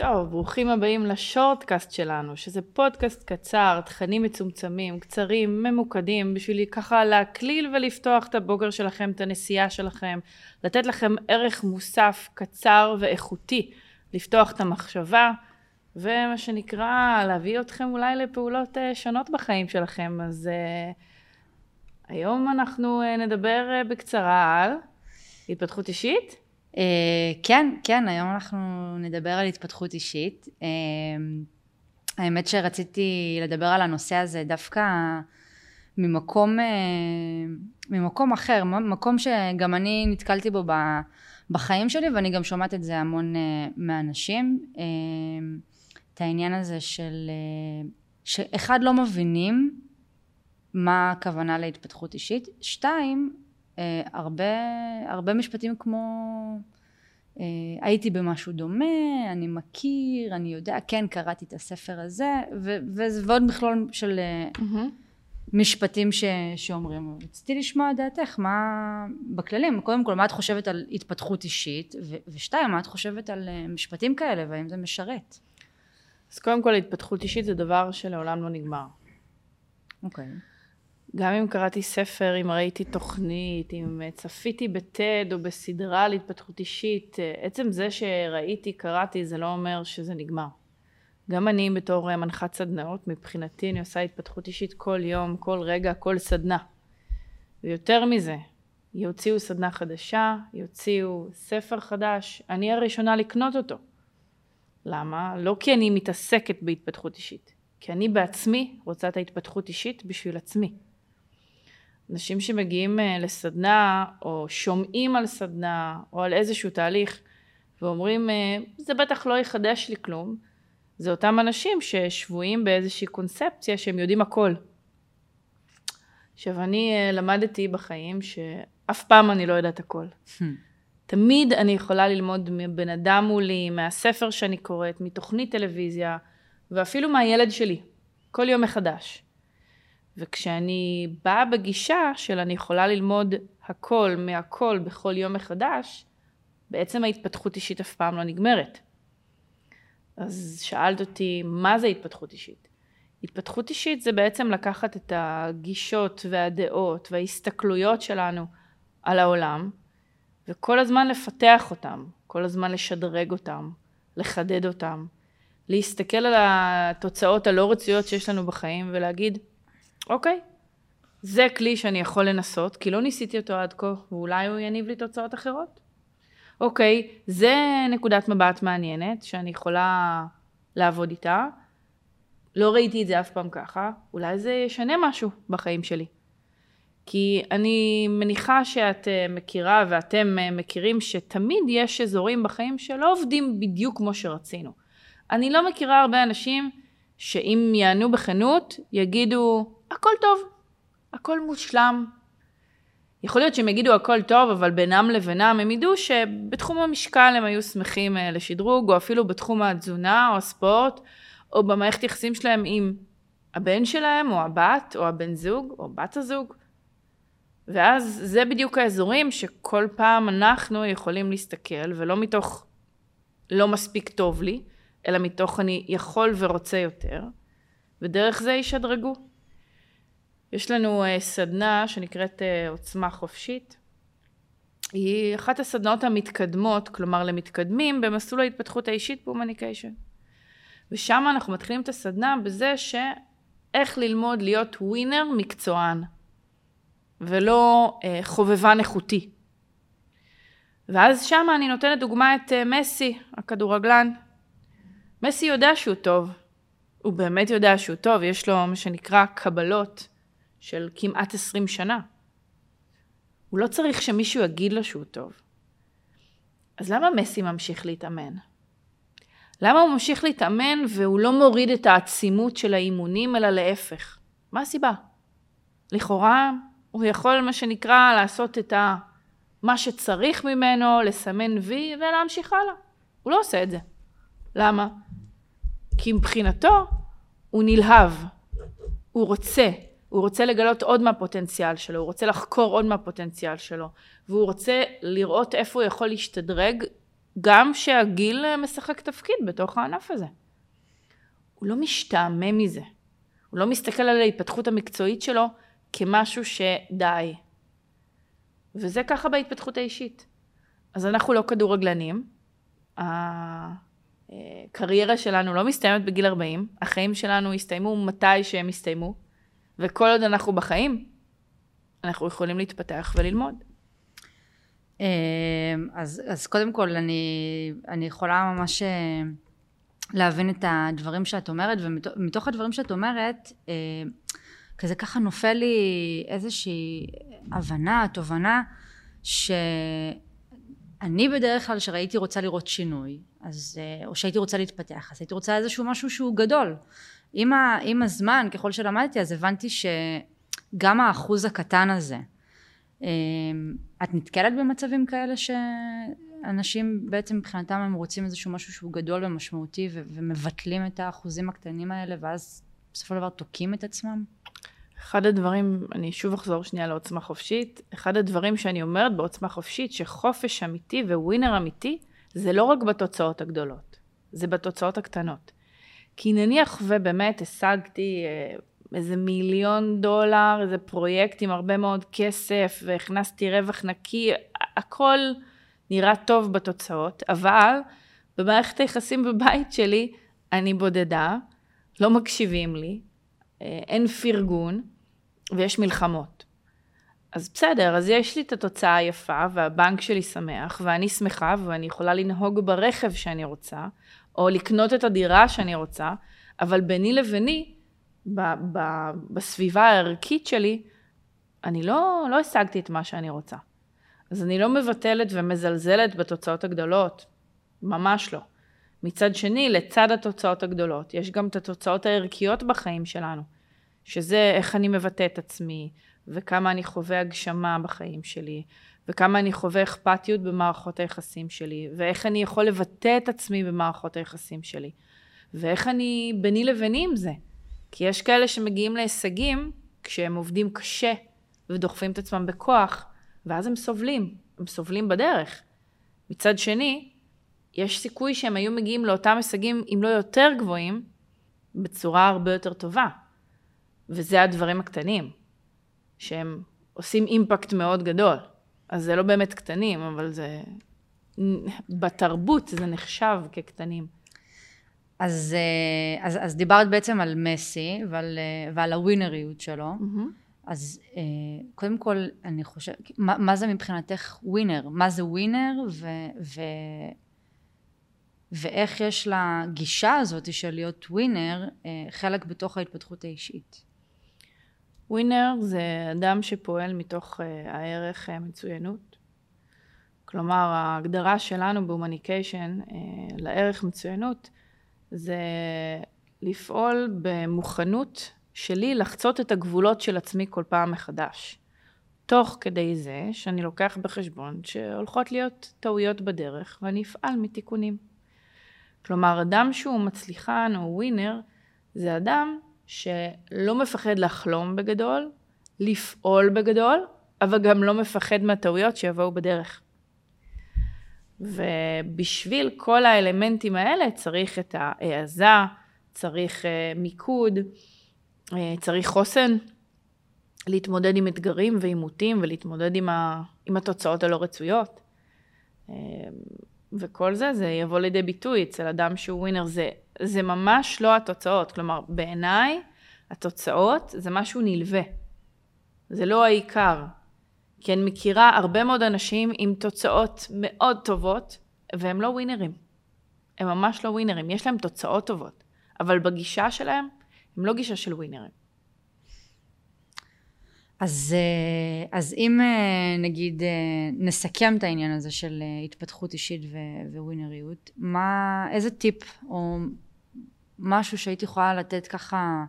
טוב, ברוכים הבאים לשורטקאסט שלנו, שזה פודקאסט קצר, תכנים מצומצמים, קצרים, ממוקדים, בשביל ככה להקליל ולפתוח את הבוגר שלכם, את הנסיעה שלכם, לתת לכם ערך מוסף קצר ואיכותי, לפתוח את המחשבה, ומה שנקרא, להביא אתכם אולי לפעולות אה, שונות בחיים שלכם. אז uh, היום אנחנו uh, נדבר בקצרה על התפתחות אישית. Uh, כן, כן, היום אנחנו נדבר על התפתחות אישית. Uh, האמת שרציתי לדבר על הנושא הזה דווקא ממקום, uh, ממקום אחר, מקום שגם אני נתקלתי בו בחיים שלי ואני גם שומעת את זה המון uh, מאנשים. Uh, את העניין הזה של שאחד לא מבינים מה הכוונה להתפתחות אישית, שתיים הרבה, הרבה משפטים כמו הייתי במשהו דומה, אני מכיר, אני יודע, כן קראתי את הספר הזה, ו- ועוד מכלול של mm-hmm. משפטים ש- שאומרים. רציתי לשמוע את דעתך, מה בכללים, קודם כל מה את חושבת על התפתחות אישית, ו- ושתיים, מה את חושבת על משפטים כאלה, והאם זה משרת? אז קודם כל התפתחות אישית זה דבר שלעולם לא נגמר. אוקיי. Okay. גם אם קראתי ספר, אם ראיתי תוכנית, אם צפיתי בטד או בסדרה על התפתחות אישית, עצם זה שראיתי, קראתי, זה לא אומר שזה נגמר. גם אני בתור מנחת סדנאות, מבחינתי אני עושה התפתחות אישית כל יום, כל רגע, כל סדנה. ויותר מזה, יוציאו סדנה חדשה, יוציאו ספר חדש, אני הראשונה לקנות אותו. למה? לא כי אני מתעסקת בהתפתחות אישית, כי אני בעצמי רוצה את ההתפתחות אישית בשביל עצמי. אנשים שמגיעים אה, לסדנה, או שומעים על סדנה, או על איזשהו תהליך, ואומרים, אה, זה בטח לא יחדש לי כלום, זה אותם אנשים ששבויים באיזושהי קונספציה שהם יודעים הכל. עכשיו, אני אה, למדתי בחיים שאף פעם אני לא יודעת הכל. Hmm. תמיד אני יכולה ללמוד מבן אדם מולי, מהספר שאני קוראת, מתוכנית טלוויזיה, ואפילו מהילד שלי, כל יום מחדש. וכשאני באה בגישה של אני יכולה ללמוד הכל מהכל בכל יום מחדש, בעצם ההתפתחות אישית אף פעם לא נגמרת. אז שאלת אותי, מה זה התפתחות אישית? התפתחות אישית זה בעצם לקחת את הגישות והדעות וההסתכלויות שלנו על העולם, וכל הזמן לפתח אותם, כל הזמן לשדרג אותם, לחדד אותם, להסתכל על התוצאות הלא רצויות שיש לנו בחיים ולהגיד, אוקיי, זה כלי שאני יכול לנסות, כי לא ניסיתי אותו עד כה, ואולי הוא יניב לי תוצאות אחרות. אוקיי, זה נקודת מבט מעניינת שאני יכולה לעבוד איתה. לא ראיתי את זה אף פעם ככה, אולי זה ישנה משהו בחיים שלי. כי אני מניחה שאת אה, מכירה ואתם אה, מכירים שתמיד יש אזורים בחיים שלא עובדים בדיוק כמו שרצינו. אני לא מכירה הרבה אנשים שאם יענו בכנות, יגידו, הכל טוב, הכל מושלם. יכול להיות שהם יגידו הכל טוב, אבל בינם לבינם הם ידעו שבתחום המשקל הם היו שמחים אה, לשדרוג, או אפילו בתחום התזונה או הספורט, או במערכת יחסים שלהם עם הבן שלהם, או הבת, או הבן זוג, או בת הזוג. ואז זה בדיוק האזורים שכל פעם אנחנו יכולים להסתכל, ולא מתוך לא מספיק טוב לי, אלא מתוך אני יכול ורוצה יותר, ודרך זה ישדרגו. יש לנו אה, סדנה שנקראת אה, עוצמה חופשית. היא אחת הסדנאות המתקדמות, כלומר למתקדמים, במסלול ההתפתחות האישית הומניקיישן. ושם אנחנו מתחילים את הסדנה בזה שאיך ללמוד להיות ווינר מקצוען. ולא אה, חובבן איכותי. ואז שם אני נותנת דוגמה את אה, מסי, הכדורגלן. מסי יודע שהוא טוב, הוא באמת יודע שהוא טוב, יש לו מה שנקרא קבלות של כמעט 20 שנה. הוא לא צריך שמישהו יגיד לו שהוא טוב. אז למה מסי ממשיך להתאמן? למה הוא ממשיך להתאמן והוא לא מוריד את העצימות של האימונים, אלא להפך? מה הסיבה? לכאורה הוא יכול, מה שנקרא, לעשות את ה... מה שצריך ממנו, לסמן וי ולהמשיך הלאה. הוא לא עושה את זה. למה? כי מבחינתו הוא נלהב, הוא רוצה, הוא רוצה לגלות עוד מהפוטנציאל שלו, הוא רוצה לחקור עוד מהפוטנציאל שלו, והוא רוצה לראות איפה הוא יכול להשתדרג גם שהגיל אה, משחק תפקיד בתוך הענף הזה. הוא לא משתעמם מזה. הוא לא מסתכל על ההתפתחות המקצועית שלו כמשהו שדי. וזה ככה בהתפתחות האישית. אז אנחנו לא כדורגלנים, הקריירה שלנו לא מסתיימת בגיל 40, החיים שלנו יסתיימו מתי שהם יסתיימו, וכל עוד אנחנו בחיים, אנחנו יכולים להתפתח וללמוד. אמ, אז, אז קודם כל אני, אני יכולה ממש אה, להבין את הדברים שאת אומרת ומתוך הדברים שאת אומרת אה, כזה ככה נופל לי איזושהי הבנה, תובנה שאני בדרך כלל שראיתי רוצה לראות שינוי אז, אה, או שהייתי רוצה להתפתח אז הייתי רוצה איזשהו משהו שהוא גדול עם, ה, עם הזמן ככל שלמדתי אז הבנתי שגם האחוז הקטן הזה אמ, את נתקלת במצבים כאלה שאנשים בעצם מבחינתם הם רוצים איזשהו משהו שהוא גדול ומשמעותי ו- ומבטלים את האחוזים הקטנים האלה ואז בסופו של דבר תוקעים את עצמם? אחד הדברים, אני שוב אחזור שנייה לעוצמה חופשית, אחד הדברים שאני אומרת בעוצמה חופשית, שחופש אמיתי וווינר אמיתי, זה לא רק בתוצאות הגדולות, זה בתוצאות הקטנות. כי נניח ובאמת השגתי אה, איזה מיליון דולר, איזה פרויקט עם הרבה מאוד כסף, והכנסתי רווח נקי, הכל נראה טוב בתוצאות, אבל במערכת היחסים בבית שלי, אני בודדה, לא מקשיבים לי, אה, אין פרגון, ויש מלחמות. אז בסדר, אז יש לי את התוצאה היפה, והבנק שלי שמח, ואני שמחה, ואני יכולה לנהוג ברכב שאני רוצה, או לקנות את הדירה שאני רוצה, אבל ביני לביני, ב- ב- בסביבה הערכית שלי, אני לא, לא השגתי את מה שאני רוצה. אז אני לא מבטלת ומזלזלת בתוצאות הגדולות, ממש לא. מצד שני, לצד התוצאות הגדולות, יש גם את התוצאות הערכיות בחיים שלנו, שזה איך אני מבטא את עצמי, וכמה אני חווה הגשמה בחיים שלי, וכמה אני חווה אכפתיות במערכות היחסים שלי, ואיך אני יכול לבטא את עצמי במערכות היחסים שלי, ואיך אני ביני לביני עם זה. כי יש כאלה שמגיעים להישגים כשהם עובדים קשה ודוחפים את עצמם בכוח, ואז הם סובלים, הם סובלים בדרך. מצד שני, יש סיכוי שהם היו מגיעים לאותם הישגים, אם לא יותר גבוהים, בצורה הרבה יותר טובה. וזה הדברים הקטנים, שהם עושים אימפקט מאוד גדול. אז זה לא באמת קטנים, אבל זה... בתרבות זה נחשב כקטנים. אז, אה, אז, אז דיברת בעצם על מסי ועל, אה, ועל הווינריות שלו. Mm-hmm. אז אה, קודם כל, אני חושבת, מה, מה זה מבחינתך ווינר? מה זה ווינר ו, ו, ואיך יש לגישה הזאת של להיות ווינר חלק בתוך ההתפתחות האישית? ווינר זה אדם שפועל מתוך הערך מצוינות. כלומר, ההגדרה שלנו בהומניקיישן לערך מצוינות זה לפעול במוכנות שלי לחצות את הגבולות של עצמי כל פעם מחדש. תוך כדי זה שאני לוקח בחשבון שהולכות להיות טעויות בדרך ואני אפעל מתיקונים. כלומר, אדם שהוא מצליחן או ווינר זה אדם שלא מפחד לחלום בגדול, לפעול בגדול, אבל גם לא מפחד מהטעויות שיבואו בדרך. ובשביל כל האלמנטים האלה צריך את ההעזה, צריך אה, מיקוד, אה, צריך חוסן, להתמודד עם אתגרים ועימותים ולהתמודד עם, ה, עם התוצאות הלא רצויות. אה, וכל זה, זה יבוא לידי ביטוי אצל אדם שהוא ווינר. זה, זה ממש לא התוצאות. כלומר, בעיניי, התוצאות זה משהו נלווה. זה לא העיקר. כי אני מכירה הרבה מאוד אנשים עם תוצאות מאוד טובות, והם לא ווינרים. הם ממש לא ווינרים. יש להם תוצאות טובות, אבל בגישה שלהם, הם לא גישה של ווינרים. אז, אה, אז אם אה, נגיד אה, נסכם את העניין הזה של התפתחות אישית וווינריות, מה, איזה טיפ או משהו שהייתי יכולה לתת ככה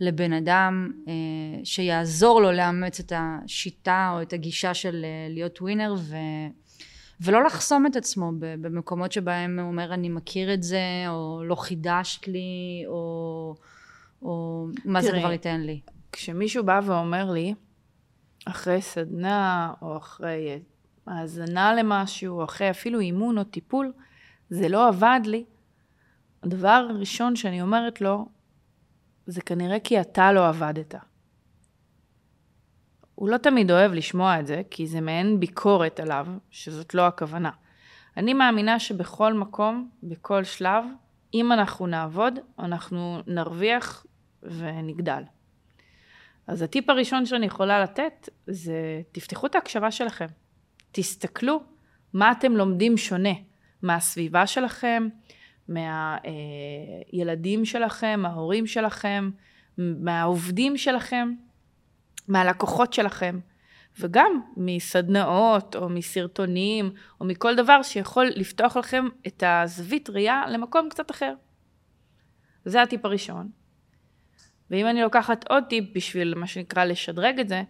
לבן אדם אה, שיעזור לו לאמץ את השיטה או את הגישה של אה, להיות ווינר ו... ולא לחסום את עצמו במקומות שבהם הוא אומר אני מכיר את זה או לא חידשת לי או, או מה תראי, זה כבר ייתן לי. כשמישהו בא ואומר לי אחרי סדנה או אחרי האזנה למשהו, אחרי אפילו אימון או טיפול, זה לא עבד לי, הדבר הראשון שאני אומרת לו, זה כנראה כי אתה לא עבדת. הוא לא תמיד אוהב לשמוע את זה, כי זה מעין ביקורת עליו, שזאת לא הכוונה. אני מאמינה שבכל מקום, בכל שלב, אם אנחנו נעבוד, אנחנו נרוויח ונגדל. אז הטיפ הראשון שאני יכולה לתת זה תפתחו את ההקשבה שלכם. תסתכלו מה אתם לומדים שונה מהסביבה שלכם, מהילדים שלכם, מההורים שלכם, מהעובדים שלכם, מהלקוחות שלכם, וגם מסדנאות או מסרטונים או מכל דבר שיכול לפתוח לכם את הזווית ראייה למקום קצת אחר. זה הטיפ הראשון. ואם אני לוקחת עוד טיפ בשביל מה שנקרא לשדרג את זה,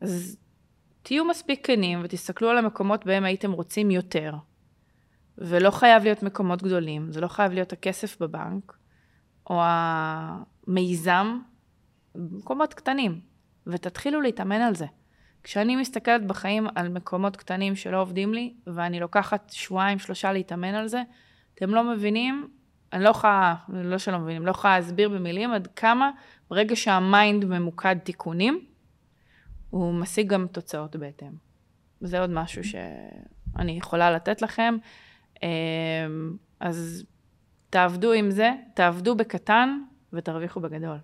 אז תהיו מספיק כנים ותסתכלו על המקומות בהם הייתם רוצים יותר. ולא חייב להיות מקומות גדולים, זה לא חייב להיות הכסף בבנק, או המיזם, מקומות קטנים, ותתחילו להתאמן על זה. כשאני מסתכלת בחיים על מקומות קטנים שלא עובדים לי, ואני לוקחת שבועיים, שלושה להתאמן על זה, אתם לא מבינים, אני לא יכולה, לא שלא מבינים, לא יכולה להסביר במילים עד כמה ברגע שהמיינד ממוקד תיקונים, הוא משיג גם תוצאות בהתאם. זה עוד משהו שאני יכולה לתת לכם. אמ, אז תעבדו עם זה, תעבדו בקטן ותרוויחו בגדול.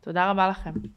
תודה רבה לכם.